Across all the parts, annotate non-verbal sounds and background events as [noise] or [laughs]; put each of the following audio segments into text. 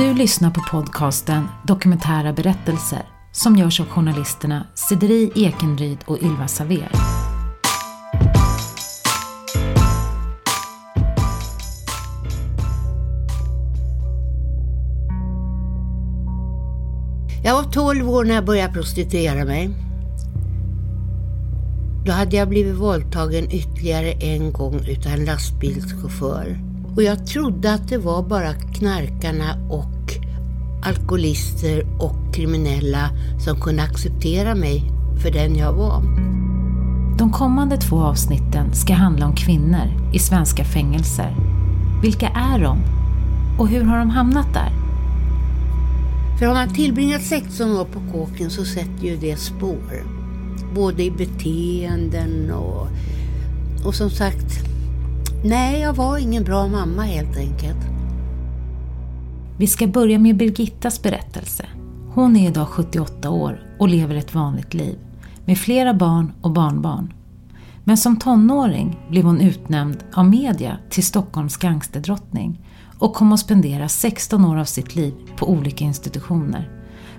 Du lyssnar på podcasten Dokumentära berättelser som görs av journalisterna Cedri Ekenryd och Ylva Saver. Jag var 12 år när jag började prostituera mig. Då hade jag blivit våldtagen ytterligare en gång utav en lastbilschaufför. Och jag trodde att det var bara knarkarna och alkoholister och kriminella som kunde acceptera mig för den jag var. De kommande två avsnitten ska handla om kvinnor i svenska fängelser. Vilka är de? Och hur har de hamnat där? För har man tillbringat 16 år på kåken så sätter ju det spår. Både i beteenden och, och som sagt, nej jag var ingen bra mamma helt enkelt. Vi ska börja med Birgittas berättelse. Hon är idag 78 år och lever ett vanligt liv med flera barn och barnbarn. Men som tonåring blev hon utnämnd av media till Stockholms gangsterdrottning och kom att spendera 16 år av sitt liv på olika institutioner.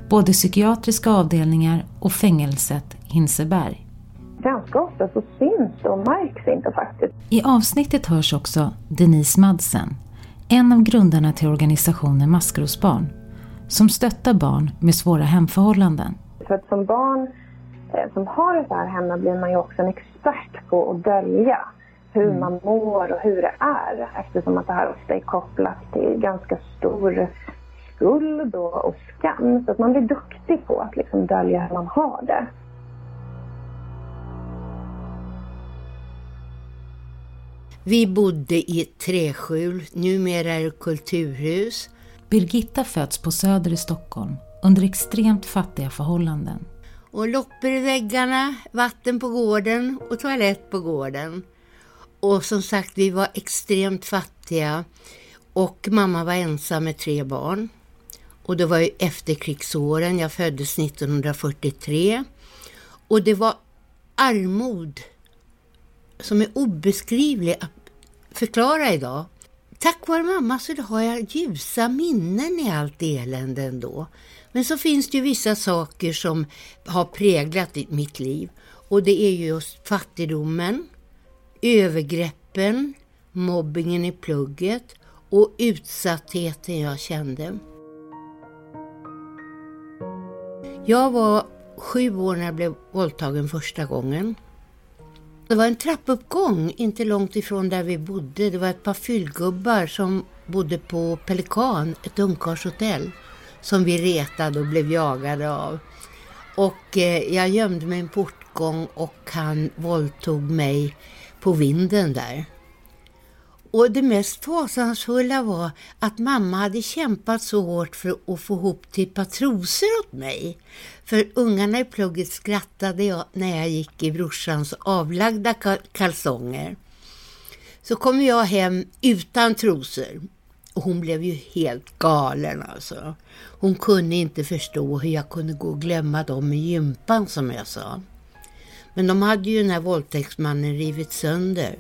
Både psykiatriska avdelningar och fängelset Hinseberg. Ganska ofta så syns och märks inte faktiskt. I avsnittet hörs också Denise Madsen, en av grundarna till organisationen Maskrosbarn, som stöttar barn med svåra hemförhållanden. För att som barn eh, som har det så här hemma blir man ju också en expert på att dölja hur Mm. man mår och hur det är eftersom att det här ofta är kopplat till ganska stor skuld och, och skam. Så att man blir duktig på att liksom dölja hur man har det. Vi bodde i ett träskjul, numera är det kulturhus. Birgitta föds på Söder i Stockholm under extremt fattiga förhållanden. Och loppor i väggarna, vatten på gården och toalett på gården. Och som sagt, vi var extremt fattiga och mamma var ensam med tre barn. Och det var ju efterkrigsåren, jag föddes 1943. Och det var armod som är obeskrivlig att förklara idag. Tack vare mamma så har jag ljusa minnen i allt elände ändå. Men så finns det ju vissa saker som har präglat mitt liv. Och det är just fattigdomen, övergreppen, mobbingen i plugget och utsattheten jag kände. Jag var sju år när jag blev våldtagen första gången. Det var en trappuppgång inte långt ifrån där vi bodde. Det var ett par fyllgubbar som bodde på Pelikan, ett ungkarlshotell, som vi retade och blev jagade av. Och eh, jag gömde mig i en portgång och han våldtog mig på vinden där. Och det mest fasansfulla var att mamma hade kämpat så hårt för att få ihop till ett par trosor åt mig. För ungarna i plugget skrattade jag när jag gick i brorsans avlagda kalsonger. Så kom jag hem utan trosor. Och hon blev ju helt galen alltså. Hon kunde inte förstå hur jag kunde gå och glömma dem i gympan som jag sa. Men de hade ju den här våldtäktsmannen rivit sönder.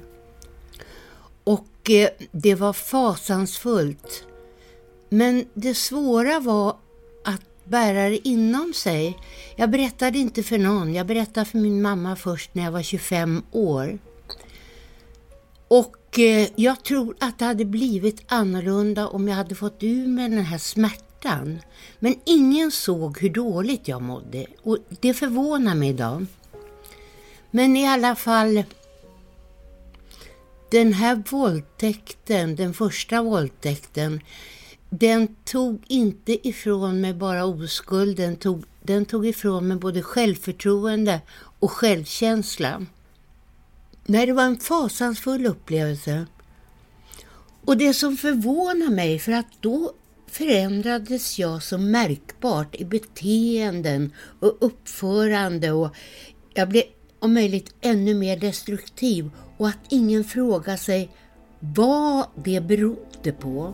Och eh, det var fasansfullt. Men det svåra var att bära det inom sig. Jag berättade inte för någon. Jag berättade för min mamma först när jag var 25 år. Och eh, jag tror att det hade blivit annorlunda om jag hade fått ur mig den här smärtan. Men ingen såg hur dåligt jag mådde och det förvånar mig idag. Men i alla fall, den här våldtäkten, den första våldtäkten, den tog inte ifrån mig bara oskuld, den tog, den tog ifrån mig både självförtroende och självkänsla. Nej, det var en fasansfull upplevelse. Och det som förvånar mig, för att då förändrades jag så märkbart i beteenden och uppförande och jag blev om möjligt ännu mer destruktiv och att ingen frågar sig vad det berodde på.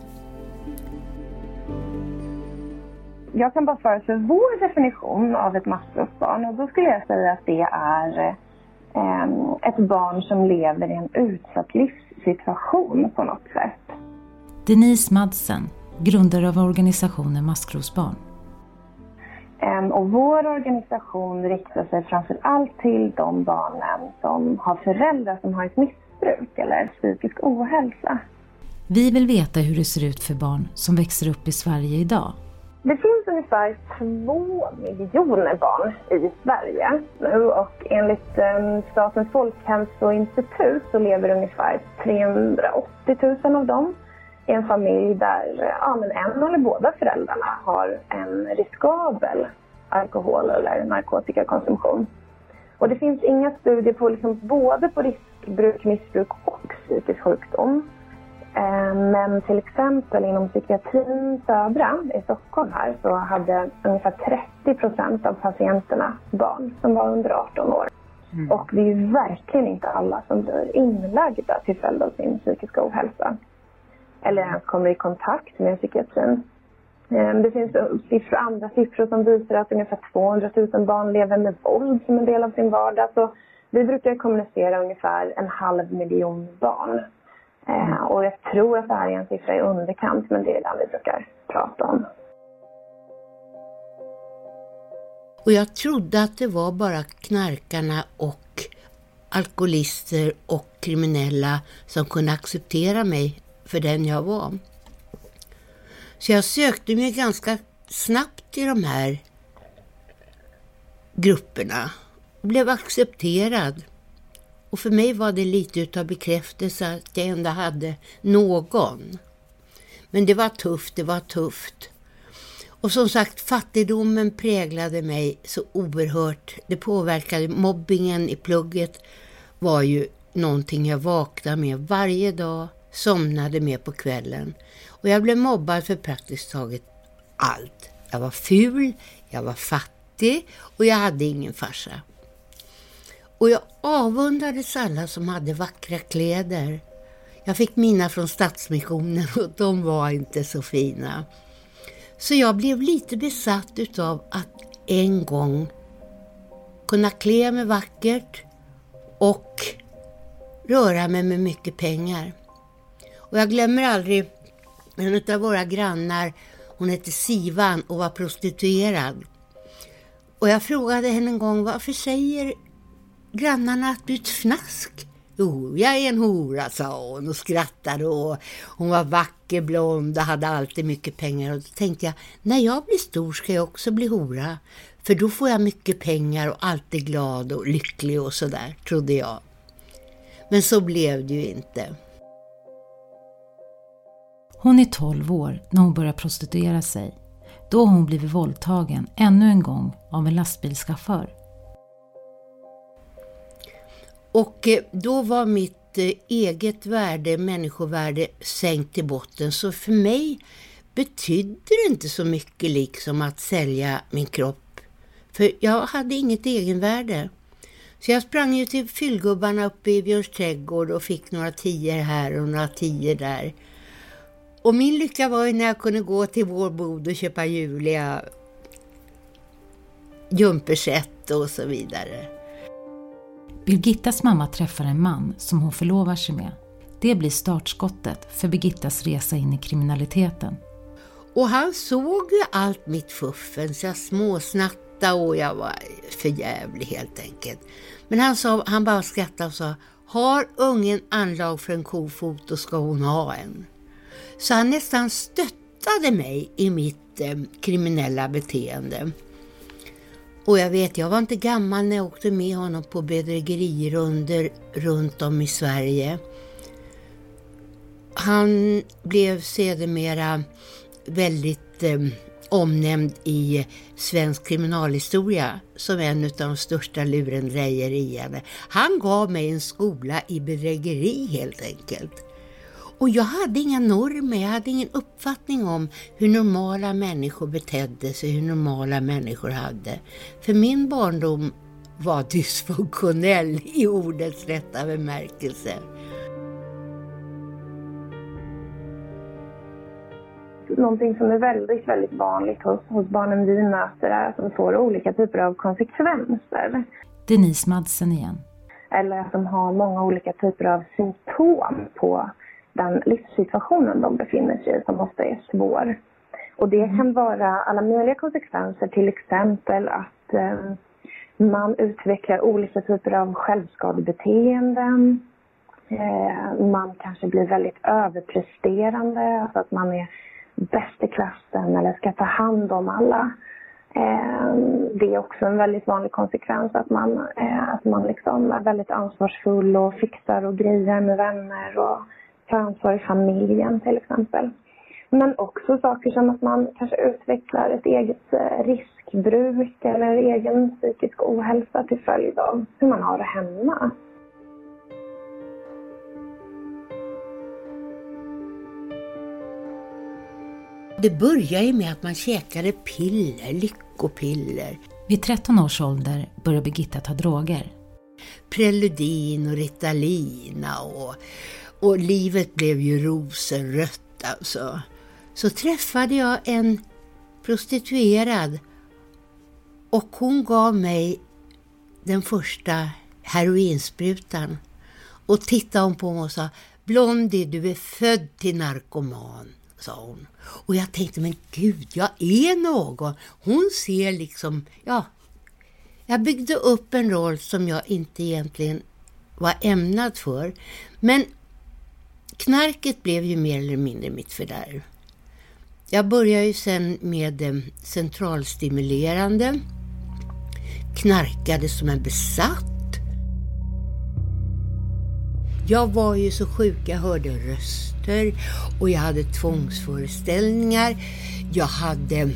Jag kan bara svara för vår definition av ett maskrosbarn och då skulle jag säga att det är eh, ett barn som lever i en utsatt livssituation på något sätt. Denise Madsen grundare av organisationen Maskrosbarn. Ehm, och vår organisation riktar sig framför allt till de barnen som har föräldrar som har ett missbruk eller psykisk ohälsa. Vi vill veta hur det ser ut för barn som växer upp i Sverige idag. Det finns ungefär två miljoner barn i Sverige nu och enligt ehm, Statens folkhälsoinstitut så lever ungefär 380 000 av dem en familj där ja, men en eller båda föräldrarna har en riskabel alkohol eller narkotikakonsumtion. Och det finns inga studier på liksom både på riskbruk, missbruk och psykisk sjukdom. Eh, men till exempel inom psykiatrin Södra i Stockholm här så hade ungefär 30 procent av patienterna barn som var under 18 år. Mm. Och det är ju verkligen inte alla som blir inlagda till följd av sin psykiska ohälsa eller ens kommer i kontakt med psykiatrin. Ehm, det finns siffror, andra siffror som visar att ungefär 200 000 barn lever med våld som en del av sin vardag. Så vi brukar kommunicera ungefär en halv miljon barn. Ehm, och jag tror att det här är en siffra i underkant, men det är den vi brukar prata om. Och jag trodde att det var bara knarkarna och alkoholister och kriminella som kunde acceptera mig för den jag var. Så jag sökte mig ganska snabbt till de här grupperna och blev accepterad. Och för mig var det lite utav bekräftelse att jag ändå hade någon. Men det var tufft, det var tufft. Och som sagt, fattigdomen präglade mig så oerhört. Det påverkade mobbingen i plugget var ju någonting jag vaknade med varje dag somnade med på kvällen. Och jag blev mobbad för praktiskt taget allt. Jag var ful, jag var fattig och jag hade ingen farsa. Och jag avundades alla som hade vackra kläder. Jag fick mina från Stadsmissionen och de var inte så fina. Så jag blev lite besatt utav att en gång kunna klä mig vackert och röra mig med mycket pengar. Och jag glömmer aldrig en av våra grannar, hon hette Sivan och var prostituerad. Och jag frågade henne en gång, varför säger grannarna att du är ett fnask? Jo, jag är en hora, sa hon och skrattade och hon var vacker, blond och hade alltid mycket pengar. Och då tänkte jag, när jag blir stor ska jag också bli hora. För då får jag mycket pengar och alltid glad och lycklig och sådär, trodde jag. Men så blev det ju inte. Hon är 12 år när hon börjar prostituera sig. Då har hon blivit våldtagen ännu en gång av en lastbilschaufför. Och eh, då var mitt eh, eget värde, människovärde, sänkt till botten. Så för mig betydde det inte så mycket liksom att sälja min kropp. För jag hade inget egenvärde. Så jag sprang ju till fyllgubbarna uppe i Björns trädgård och fick några tior här och några tior där. Och min lycka var ju när jag kunde gå till vår bod och köpa Julia jumperset och så vidare. Birgittas mamma träffar en man som hon förlovar sig med. Det blir startskottet för Birgittas resa in i kriminaliteten. Och han såg ju allt mitt fuffens, jag småsnattade och jag var förjävlig helt enkelt. Men han, sa, han bara skrattade och sa, har ungen anlag för en kofot då ska hon ha en. Så han nästan stöttade mig i mitt eh, kriminella beteende. Och jag vet, jag var inte gammal när jag åkte med honom på bedrägerirunder runt om i Sverige. Han blev sedermera väldigt eh, omnämnd i svensk kriminalhistoria som en av de största lurendrejerierna. Han gav mig en skola i bedrägeri helt enkelt. Och jag hade inga normer, jag hade ingen uppfattning om hur normala människor betedde sig, hur normala människor hade. För min barndom var dysfunktionell i ordets rätta bemärkelse. Någonting som är väldigt, väldigt vanligt hos, hos barnen vi möter är att de får olika typer av konsekvenser. Denise Madsen igen. Eller att de har många olika typer av symptom på den livssituationen de befinner sig i som ofta är svår. Och det kan vara alla möjliga konsekvenser, till exempel att eh, man utvecklar olika typer av självskadebeteenden. Eh, man kanske blir väldigt överpresterande, alltså att man är bäst i klassen eller ska ta hand om alla. Eh, det är också en väldigt vanlig konsekvens att man, eh, att man liksom är väldigt ansvarsfull och fixar och grejer med vänner och tar ansvar i familjen till exempel. Men också saker som att man kanske utvecklar ett eget eh, riskbruk eller egen psykisk ohälsa till följd av hur man har det hemma. Det började ju med att man käkade piller, lyckopiller. Vid 13 års ålder började Birgitta ta droger. Preludin och Ritalina och, och livet blev ju rosenrött alltså. Så träffade jag en prostituerad och hon gav mig den första heroinsprutan. Och tittade hon på mig och sa Blondie, du är född till narkoman sa hon. Och jag tänkte, men gud, jag är någon. Hon ser liksom, ja, jag byggde upp en roll som jag inte egentligen var ämnad för. Men knarket blev ju mer eller mindre mitt fördärv. Jag började ju sen med eh, centralstimulerande, knarkade som en besatt. Jag var ju så sjuk, jag hörde röster och jag hade tvångsföreställningar. Jag hade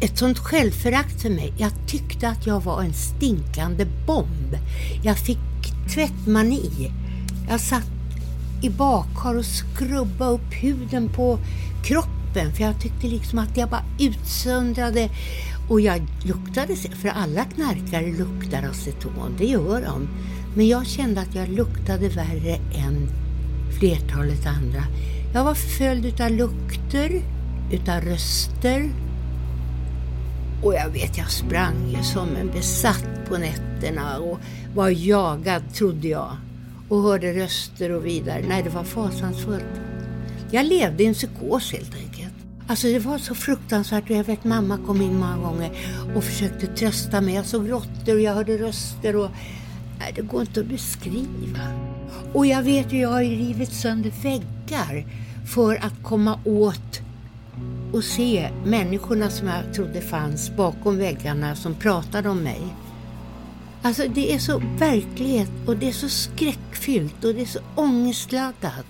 ett sånt självförakt för mig. Jag tyckte att jag var en stinkande bomb. Jag fick tvättmani. Jag satt i bakhar och skrubba upp huden på kroppen för jag tyckte liksom att jag bara utsöndrade och jag luktade, för alla knarkare luktar aceton, det gör de. Men jag kände att jag luktade värre än flertalet andra. Jag var förföljd utav lukter, utav röster. Och jag vet, jag sprang ju som en besatt på nätterna och var jagad, trodde jag. Och hörde röster och vidare. Nej, det var fasansfullt. Jag levde i en psykos helt enkelt. Alltså det var så fruktansvärt och jag vet mamma kom in många gånger och försökte trösta mig. Jag såg råttor och jag hörde röster och nej, det går inte att beskriva. Och jag vet ju, jag har ju rivit sönder väggar för att komma åt och se människorna som jag trodde fanns bakom väggarna som pratade om mig. Alltså det är så verklighet och det är så skräckfyllt och det är så ångestladdat.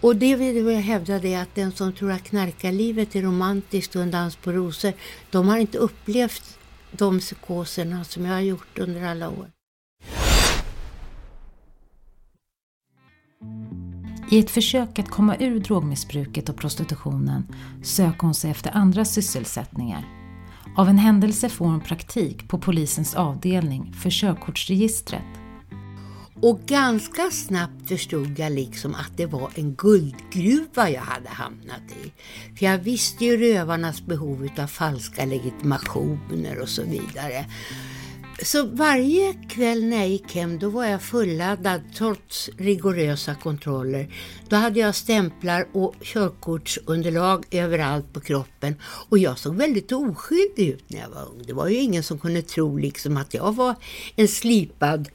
Och det vill jag hävda det att den som tror att knarkarlivet är romantiskt och en dans på rosor, de har inte upplevt de psykoserna som jag har gjort under alla år. I ett försök att komma ur drogmissbruket och prostitutionen söker hon sig efter andra sysselsättningar. Av en händelse får hon praktik på polisens avdelning för körkortsregistret. Och ganska snabbt förstod jag liksom att det var en guldgruva jag hade hamnat i. För jag visste ju rövarnas behov av falska legitimationer och så vidare. Så varje kväll när jag gick hem då var jag fulladdad trots rigorösa kontroller. Då hade jag stämplar och körkortsunderlag överallt på kroppen och jag såg väldigt oskyldig ut när jag var ung. Det var ju ingen som kunde tro liksom att jag var en slipad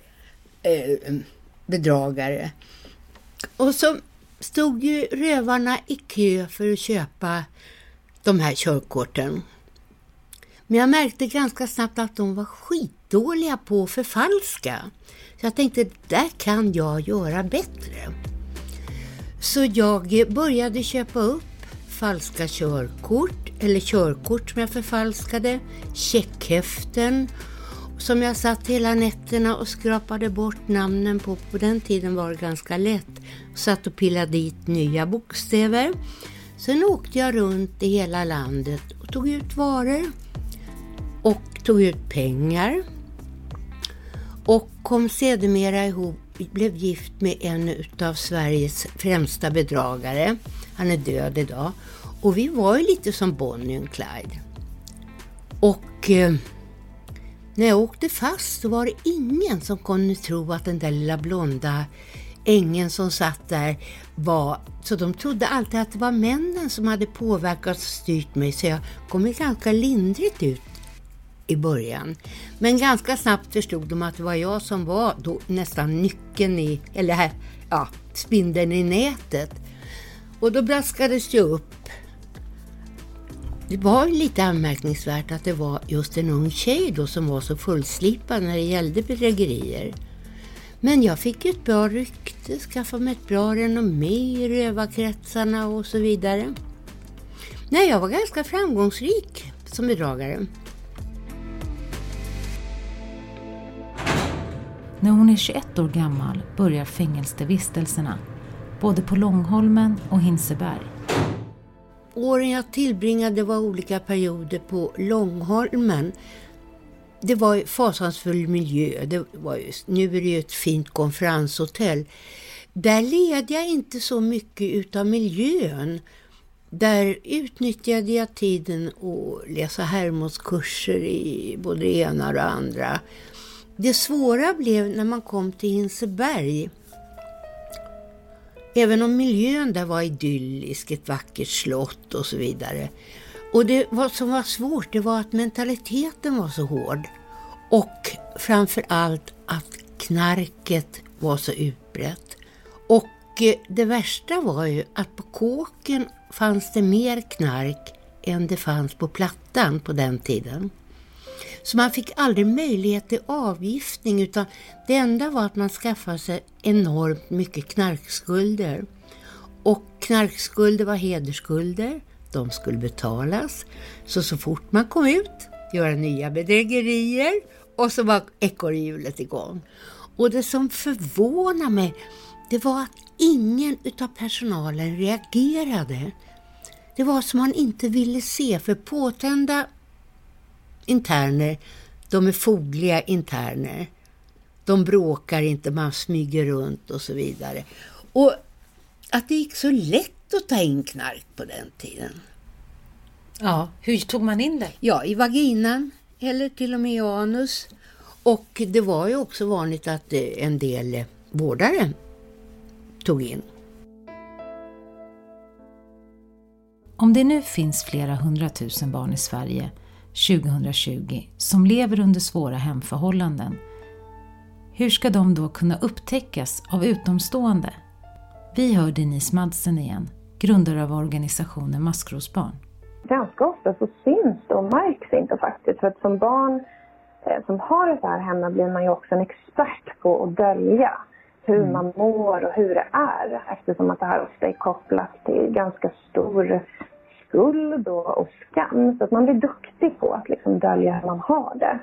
eh, bedragare. Och så stod ju rövarna i kö för att köpa de här körkorten. Men jag märkte ganska snabbt att de var skitdåliga på att förfalska. Så jag tänkte, där kan jag göra bättre. Så jag började köpa upp falska körkort, eller körkort som jag förfalskade, checkhäften som jag satt hela nätterna och skrapade bort namnen på. På den tiden var det ganska lätt. Satt och pillade dit nya bokstäver. Sen åkte jag runt i hela landet och tog ut varor och tog ut pengar och kom sedermera ihop, blev gift med en av Sveriges främsta bedragare. Han är död idag. Och vi var ju lite som Bonnie och Clyde. Och eh, när jag åkte fast så var det ingen som kunde tro att den där lilla blonda ängen som satt där var, så de trodde alltid att det var männen som hade påverkat och styrt mig så jag kom ganska lindrigt ut i början. Men ganska snabbt förstod de att det var jag som var då nästan nyckeln i, eller här, ja, spindeln i nätet. Och då braskades det upp. Det var lite anmärkningsvärt att det var just en ung tjej då som var så fullslipad när det gällde bedrägerier. Men jag fick ett bra rykte, skaffade mig ett bra renommé i rövarkretsarna och så vidare. Nej, jag var ganska framgångsrik som bedragare. När hon är 21 år gammal börjar fängelsevistelserna, både på Långholmen och Hinseberg. Åren jag tillbringade var olika perioder på Långholmen. Det var fasansfull miljö. Det var just, nu är det ju ett fint konferenshotell. Där led jag inte så mycket utav miljön. Där utnyttjade jag tiden att läsa Hermodskurser i både det ena och det andra. Det svåra blev när man kom till Hinseberg. Även om miljön där var idyllisk, ett vackert slott och så vidare. Och det som var svårt det var att mentaliteten var så hård. Och framför allt att knarket var så utbrett. Och eh, det värsta var ju att på kåken fanns det mer knark än det fanns på plattan på den tiden. Så man fick aldrig möjlighet till avgiftning utan det enda var att man skaffade sig enormt mycket knarkskulder. Och knarkskulder var hedersskulder, de skulle betalas. Så så fort man kom ut, göra nya bedrägerier och så var ekorrhjulet igång. Och det som förvånade mig, det var att ingen utav personalen reagerade. Det var som man inte ville se, för påtända interner, de är fogliga interner. De bråkar inte, man smyger runt och så vidare. Och att det gick så lätt att ta in knark på den tiden. Ja, hur tog man in det? Ja, i vaginan eller till och med i anus. Och det var ju också vanligt att eh, en del vårdare tog in. Om det nu finns flera hundratusen barn i Sverige 2020 som lever under svåra hemförhållanden, hur ska de då kunna upptäckas av utomstående? Vi hör Denise Madsen igen, grundare av organisationen Maskrosbarn. Ganska ofta så syns det och märks inte faktiskt. För att som barn eh, som har det här hemma blir man ju också en expert på att dölja hur mm. man mår och hur det är eftersom att det här ofta är kopplat till ganska stor skuld och, och skam. Så att man blir duktig på att liksom dölja hur man har det.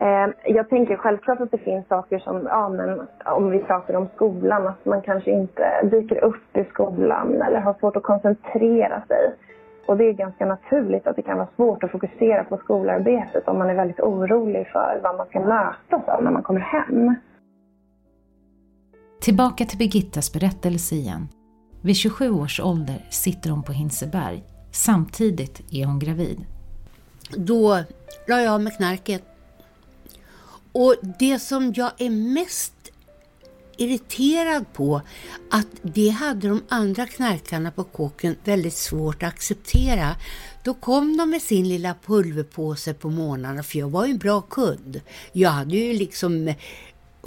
Eh, jag tänker självklart att det finns saker som, ja men om vi pratar om skolan, att man kanske inte dyker upp i skolan eller har svårt att koncentrera sig. Och det är ganska naturligt att det kan vara svårt att fokusera på skolarbetet om man är väldigt orolig för vad man ska mötas av när man kommer hem. Tillbaka till Birgittas berättelse igen. Vid 27 års ålder sitter hon på Hinseberg Samtidigt är hon gravid. Då la jag av med knarket. Och det som jag är mest irriterad på att det hade de andra knarkarna på kåken väldigt svårt att acceptera. Då kom de med sin lilla pulverpåse på morgnarna för jag var ju en bra kund. Jag hade ju liksom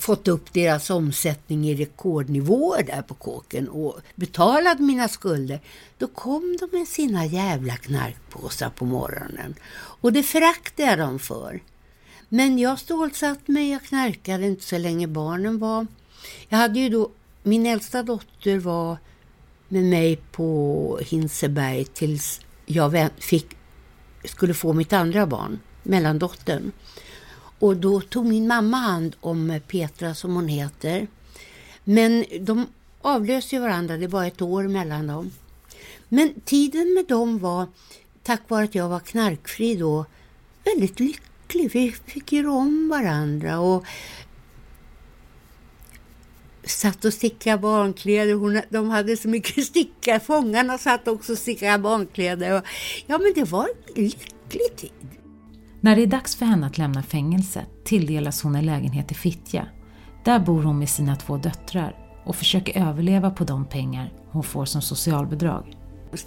fått upp deras omsättning i rekordnivåer där på kåken och betalat mina skulder, då kom de med sina jävla knarkpåsar på morgonen. Och det föraktade jag dem för. Men jag stålsatte mig, jag knarkade inte så länge barnen var. Jag hade ju då, min äldsta dotter var med mig på Hinseberg tills jag fick, skulle få mitt andra barn, mellandottern. Och då tog min mamma hand om Petra som hon heter. Men de avlöste varandra, det var ett år mellan dem. Men tiden med dem var, tack vare att jag var knarkfri då, väldigt lycklig. Vi fick göra om varandra och satt och stickade barnkläder. Hon, de hade så mycket stickar. Fångarna satt också och stickade barnkläder. Och, ja, men det var en lycklig tid. När det är dags för henne att lämna fängelset tilldelas hon en lägenhet i Fittja. Där bor hon med sina två döttrar och försöker överleva på de pengar hon får som socialbidrag.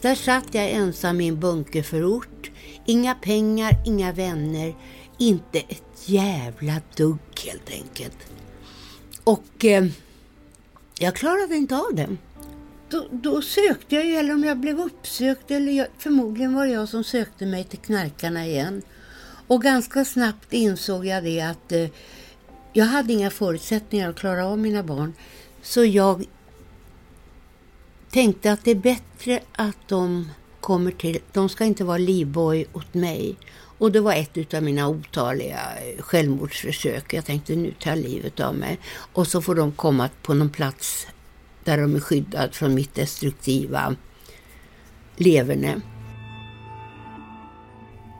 Där satt jag ensam i en bunkerförort. Inga pengar, inga vänner, inte ett jävla dugg helt enkelt. Och eh, jag klarade inte av det. Då, då, sökte jag eller om jag blev uppsökt, eller jag, förmodligen var det jag som sökte mig till knarkarna igen. Och ganska snabbt insåg jag det att eh, jag hade inga förutsättningar att klara av mina barn. Så jag tänkte att det är bättre att de kommer till, de ska inte vara livboj åt mig. Och det var ett av mina otaliga eh, självmordsförsök. Jag tänkte nu tar livet av mig. Och så får de komma på någon plats där de är skyddade från mitt destruktiva leverne.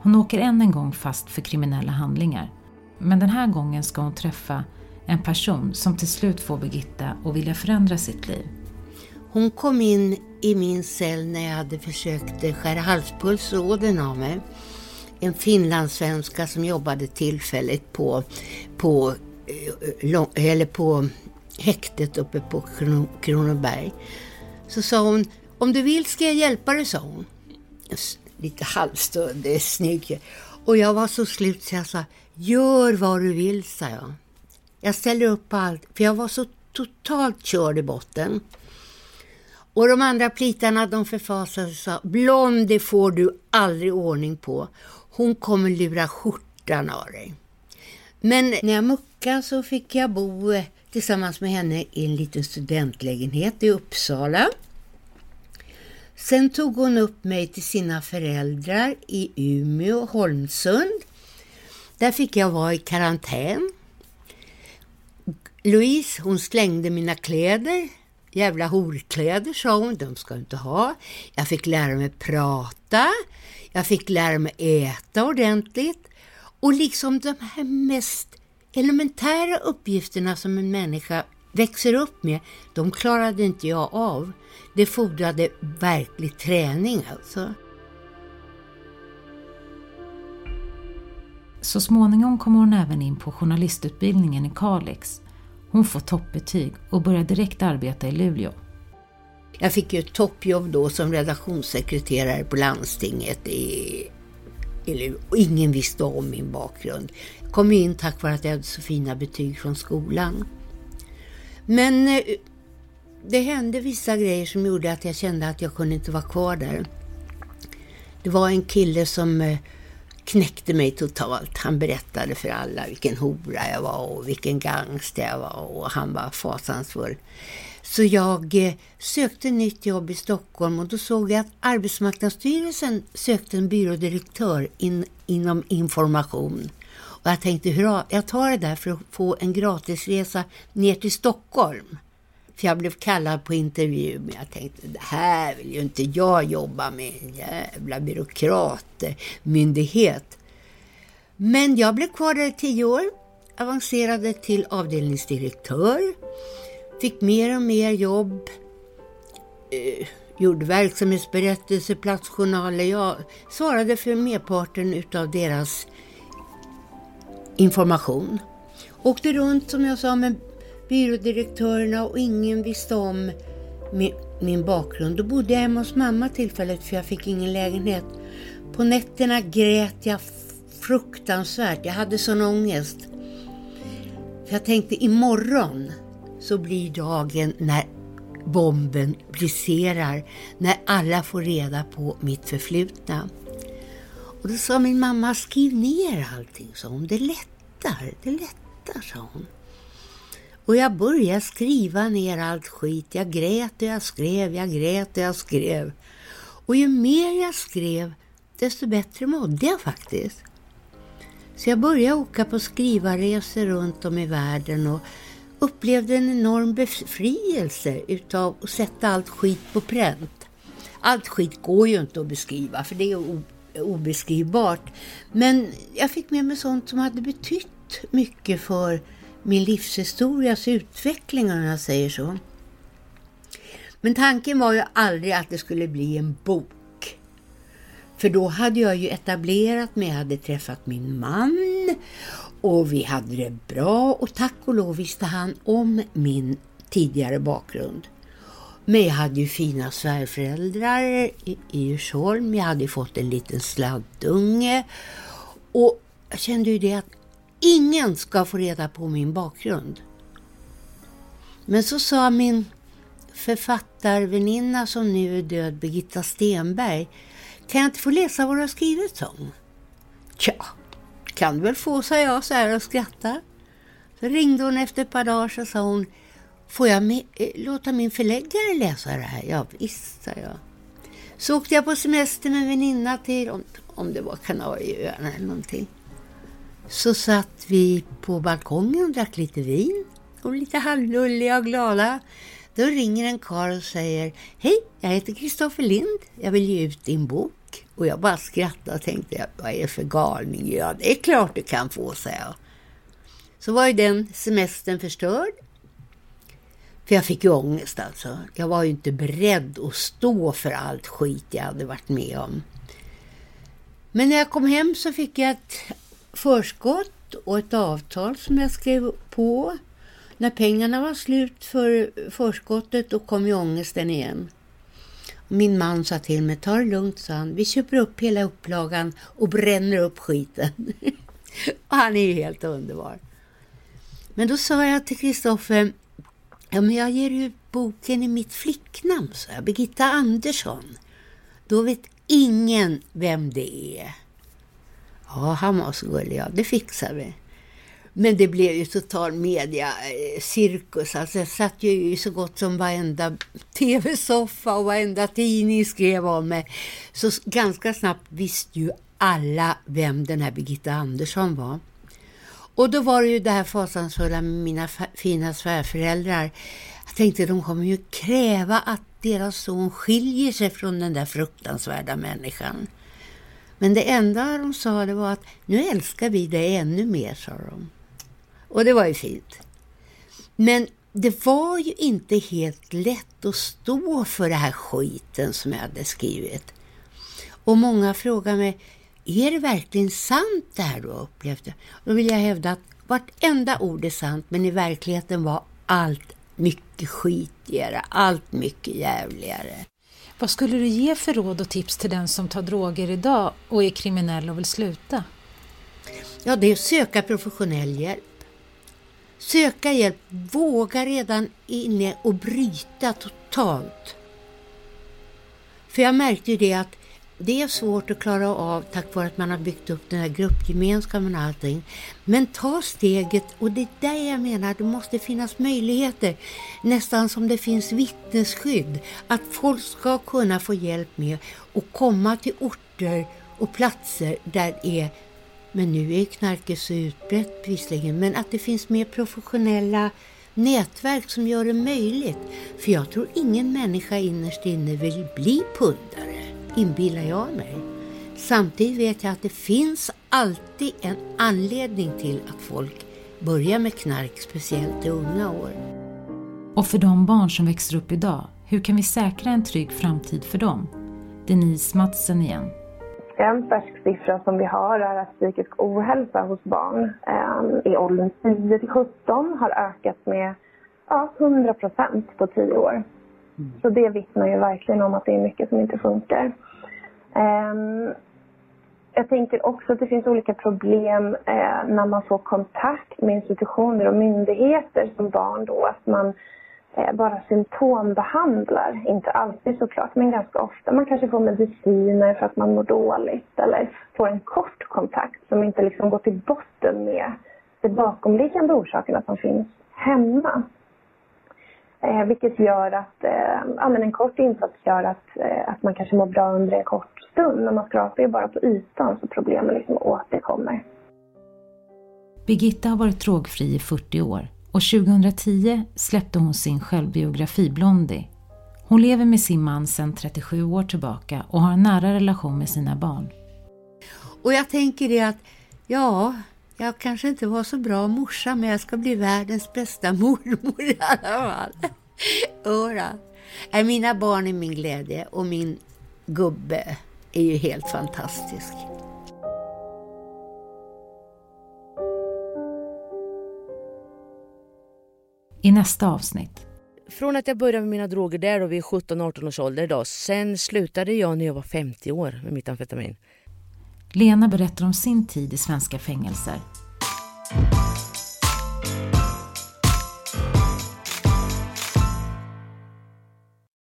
Hon åker än en gång fast för kriminella handlingar. Men den här gången ska hon träffa en person som till slut får Birgitta att vilja förändra sitt liv. Hon kom in i min cell när jag hade försökt skära halspulsådern av mig. En finlandssvenska som jobbade tillfälligt på, på, eh, eller på häktet uppe på Kronoberg. Så sa hon, om du vill ska jag hjälpa dig, sa hon. Lite halvstöd, snygg. Och jag var så slut så jag sa, gör vad du vill, sa jag. Jag ställer upp på allt, för jag var så totalt körd i botten. Och de andra plitarna de förfasade sig och sa, blond det får du aldrig ordning på. Hon kommer lura skjortan av dig. Men när jag muckade så fick jag bo eh, tillsammans med henne i en liten studentlägenhet i Uppsala. Sen tog hon upp mig till sina föräldrar i Umeå Holmsund. Där fick jag vara i karantän. Louise hon slängde mina kläder. Jävla horkläder sa hon, de ska du inte ha. Jag fick lära mig prata. Jag fick lära mig äta ordentligt. Och liksom de här mest elementära uppgifterna som en människa växer upp med, de klarade inte jag av. Det fordrade verklig träning alltså. Så småningom kommer hon även in på journalistutbildningen i Kalix. Hon får toppbetyg och börjar direkt arbeta i Luleå. Jag fick ju ett toppjobb då som redaktionssekreterare på landstinget i, i Luleå och ingen visste om min bakgrund. Jag kom in tack vare att jag hade så fina betyg från skolan. Men eh, det hände vissa grejer som gjorde att jag kände att jag kunde inte vara kvar där. Det var en kille som eh, knäckte mig totalt. Han berättade för alla vilken hora jag var och vilken gangster jag var och han var fasansfull. Så jag eh, sökte nytt jobb i Stockholm och då såg jag att Arbetsmarknadsstyrelsen sökte en byrådirektör in, inom information. Och jag tänkte, hurra, jag tar det där för att få en gratisresa ner till Stockholm. För jag blev kallad på intervju, men jag tänkte det här vill ju inte jag jobba med, en jävla byråkratmyndighet. Eh, men jag blev kvar där i tio år, avancerade till avdelningsdirektör, fick mer och mer jobb, eh, gjorde verksamhetsberättelser, platsjournaler. Jag svarade för merparten utav deras information. Åkte runt som jag sa med byrådirektörerna och ingen visste om min, min bakgrund. Då bodde jag hemma hos mamma tillfället för jag fick ingen lägenhet. På nätterna grät jag fruktansvärt. Jag hade sån ångest. För jag tänkte imorgon så blir dagen när bomben briserar, när alla får reda på mitt förflutna. Och då sa min mamma, skriv ner allting, sa hon. Det lättar, det lättar, sa hon. Och jag började skriva ner allt skit. Jag grät och jag skrev, jag grät och jag skrev. Och ju mer jag skrev, desto bättre mådde jag faktiskt. Så jag började åka på skrivarresor runt om i världen och upplevde en enorm befrielse utav att sätta allt skit på pränt. Allt skit går ju inte att beskriva för det är obeskrivbart. Men jag fick med mig sånt som hade betytt mycket för min livshistorias utveckling om jag säger så. Men tanken var ju aldrig att det skulle bli en bok. För då hade jag ju etablerat mig, jag hade träffat min man och vi hade det bra och tack och lov visste han om min tidigare bakgrund. Men jag hade ju fina svärföräldrar i, Djursholm. Jag hade fått en liten sladdunge. Och jag kände ju det att ingen ska få reda på min bakgrund. Men så sa min författarväninna som nu är död, Birgitta Stenberg, kan jag inte få läsa vad du har skrivit om? Tja, kan du väl få, sa jag så här och skrattade. Så ringde hon efter ett par dagar och sa hon, får jag med, eh, låta min förläggare läsa det här? Ja visst, sa jag. Så åkte jag på semester med en väninna till, om, om det var Kanarieöarna eller någonting. Så satt vi på balkongen och drack lite vin och lite halvlulliga och glada. Då ringer en karl och säger Hej, jag heter Kristoffer Lind. Jag vill ge ut din bok. Och jag bara skrattade och tänkte, vad är det för galning? Ja, det är klart du kan få, säga jag. Så var ju den semestern förstörd. För jag fick ju ångest alltså. Jag var ju inte beredd att stå för allt skit jag hade varit med om. Men när jag kom hem så fick jag ett förskott och ett avtal som jag skrev på. När pengarna var slut för förskottet då kom ju ångesten igen. Min man sa till mig, ta det lugnt, sa han. Vi köper upp hela upplagan och bränner upp skiten. [laughs] och han är ju helt underbar. Men då sa jag till Kristoffer, ja men jag ger ut boken i mitt flicknamn, sa jag, Birgitta Andersson. Då vet ingen vem det är. Ja, han var så gullig, ja, det fixar vi. Men det blev ju total mediacirkus. Alltså jag satt ju i så gott som varenda tv-soffa och varenda tidning skrev om mig. Så ganska snabbt visste ju alla vem den här Birgitta Andersson var. Och då var det ju det här fasansfulla med mina fina svärföräldrar. Jag tänkte de kommer ju kräva att deras son skiljer sig från den där fruktansvärda människan. Men det enda de sa det var att nu älskar vi dig ännu mer, sa de. Och det var ju fint. Men det var ju inte helt lätt att stå för den här skiten som jag hade skrivit. Och många frågar mig, är det verkligen sant det här du har upplevt? Då vill jag hävda att vartenda ord är sant, men i verkligheten var allt mycket skitigare, allt mycket jävligare. Vad skulle du ge för råd och tips till den som tar droger idag och är kriminell och vill sluta? Ja, det är att söka professionell hjälp. Söka hjälp, våga redan inne och bryta totalt. För jag märkte ju det att det är svårt att klara av tack vare att man har byggt upp den här gruppgemenskapen och allting. Men ta steget och det är där jag menar att det måste finnas möjligheter. Nästan som det finns vittnesskydd. Att folk ska kunna få hjälp med att komma till orter och platser där det är men nu är knarket så utbrett visserligen, men att det finns mer professionella nätverk som gör det möjligt. För jag tror ingen människa innerst inne vill bli pundare, inbillar jag mig. Samtidigt vet jag att det finns alltid en anledning till att folk börjar med knark, speciellt i unga år. Och för de barn som växer upp idag, hur kan vi säkra en trygg framtid för dem? Denise Matsen igen. En färsk siffra som vi har är att psykisk ohälsa hos barn eh, i åldern 10 till 17 har ökat med ja, 100 procent på 10 år. Mm. Så det vittnar ju verkligen om att det är mycket som inte funkar. Ehm, jag tänker också att det finns olika problem eh, när man får kontakt med institutioner och myndigheter som barn då. Att man Eh, bara symptombehandlar. Inte alltid såklart, men ganska ofta. Man kanske får mediciner för att man mår dåligt eller får en kort kontakt som inte liksom går till botten med de bakomliggande orsakerna som finns hemma. Eh, vilket gör att eh, ja, men en kort insats gör att, eh, att man kanske mår bra under en kort stund. Men man skrapar ju bara på ytan så problemen liksom återkommer. Birgitta har varit drogfri i 40 år och 2010 släppte hon sin självbiografi Blondie. Hon lever med sin man sedan 37 år tillbaka och har en nära relation med sina barn. Och jag tänker det att, ja, jag kanske inte var så bra morsa men jag ska bli världens bästa [laughs] mormor i alla fall. Ora. Mina barn är min glädje och min gubbe är ju helt fantastisk. i nästa avsnitt. från att jag började med mina droger där då vid 17-18 års ålder då. Sen slutade jag när jag var 50 år med mitt amfetamin. Lena berättar om sin tid i svenska fängelser.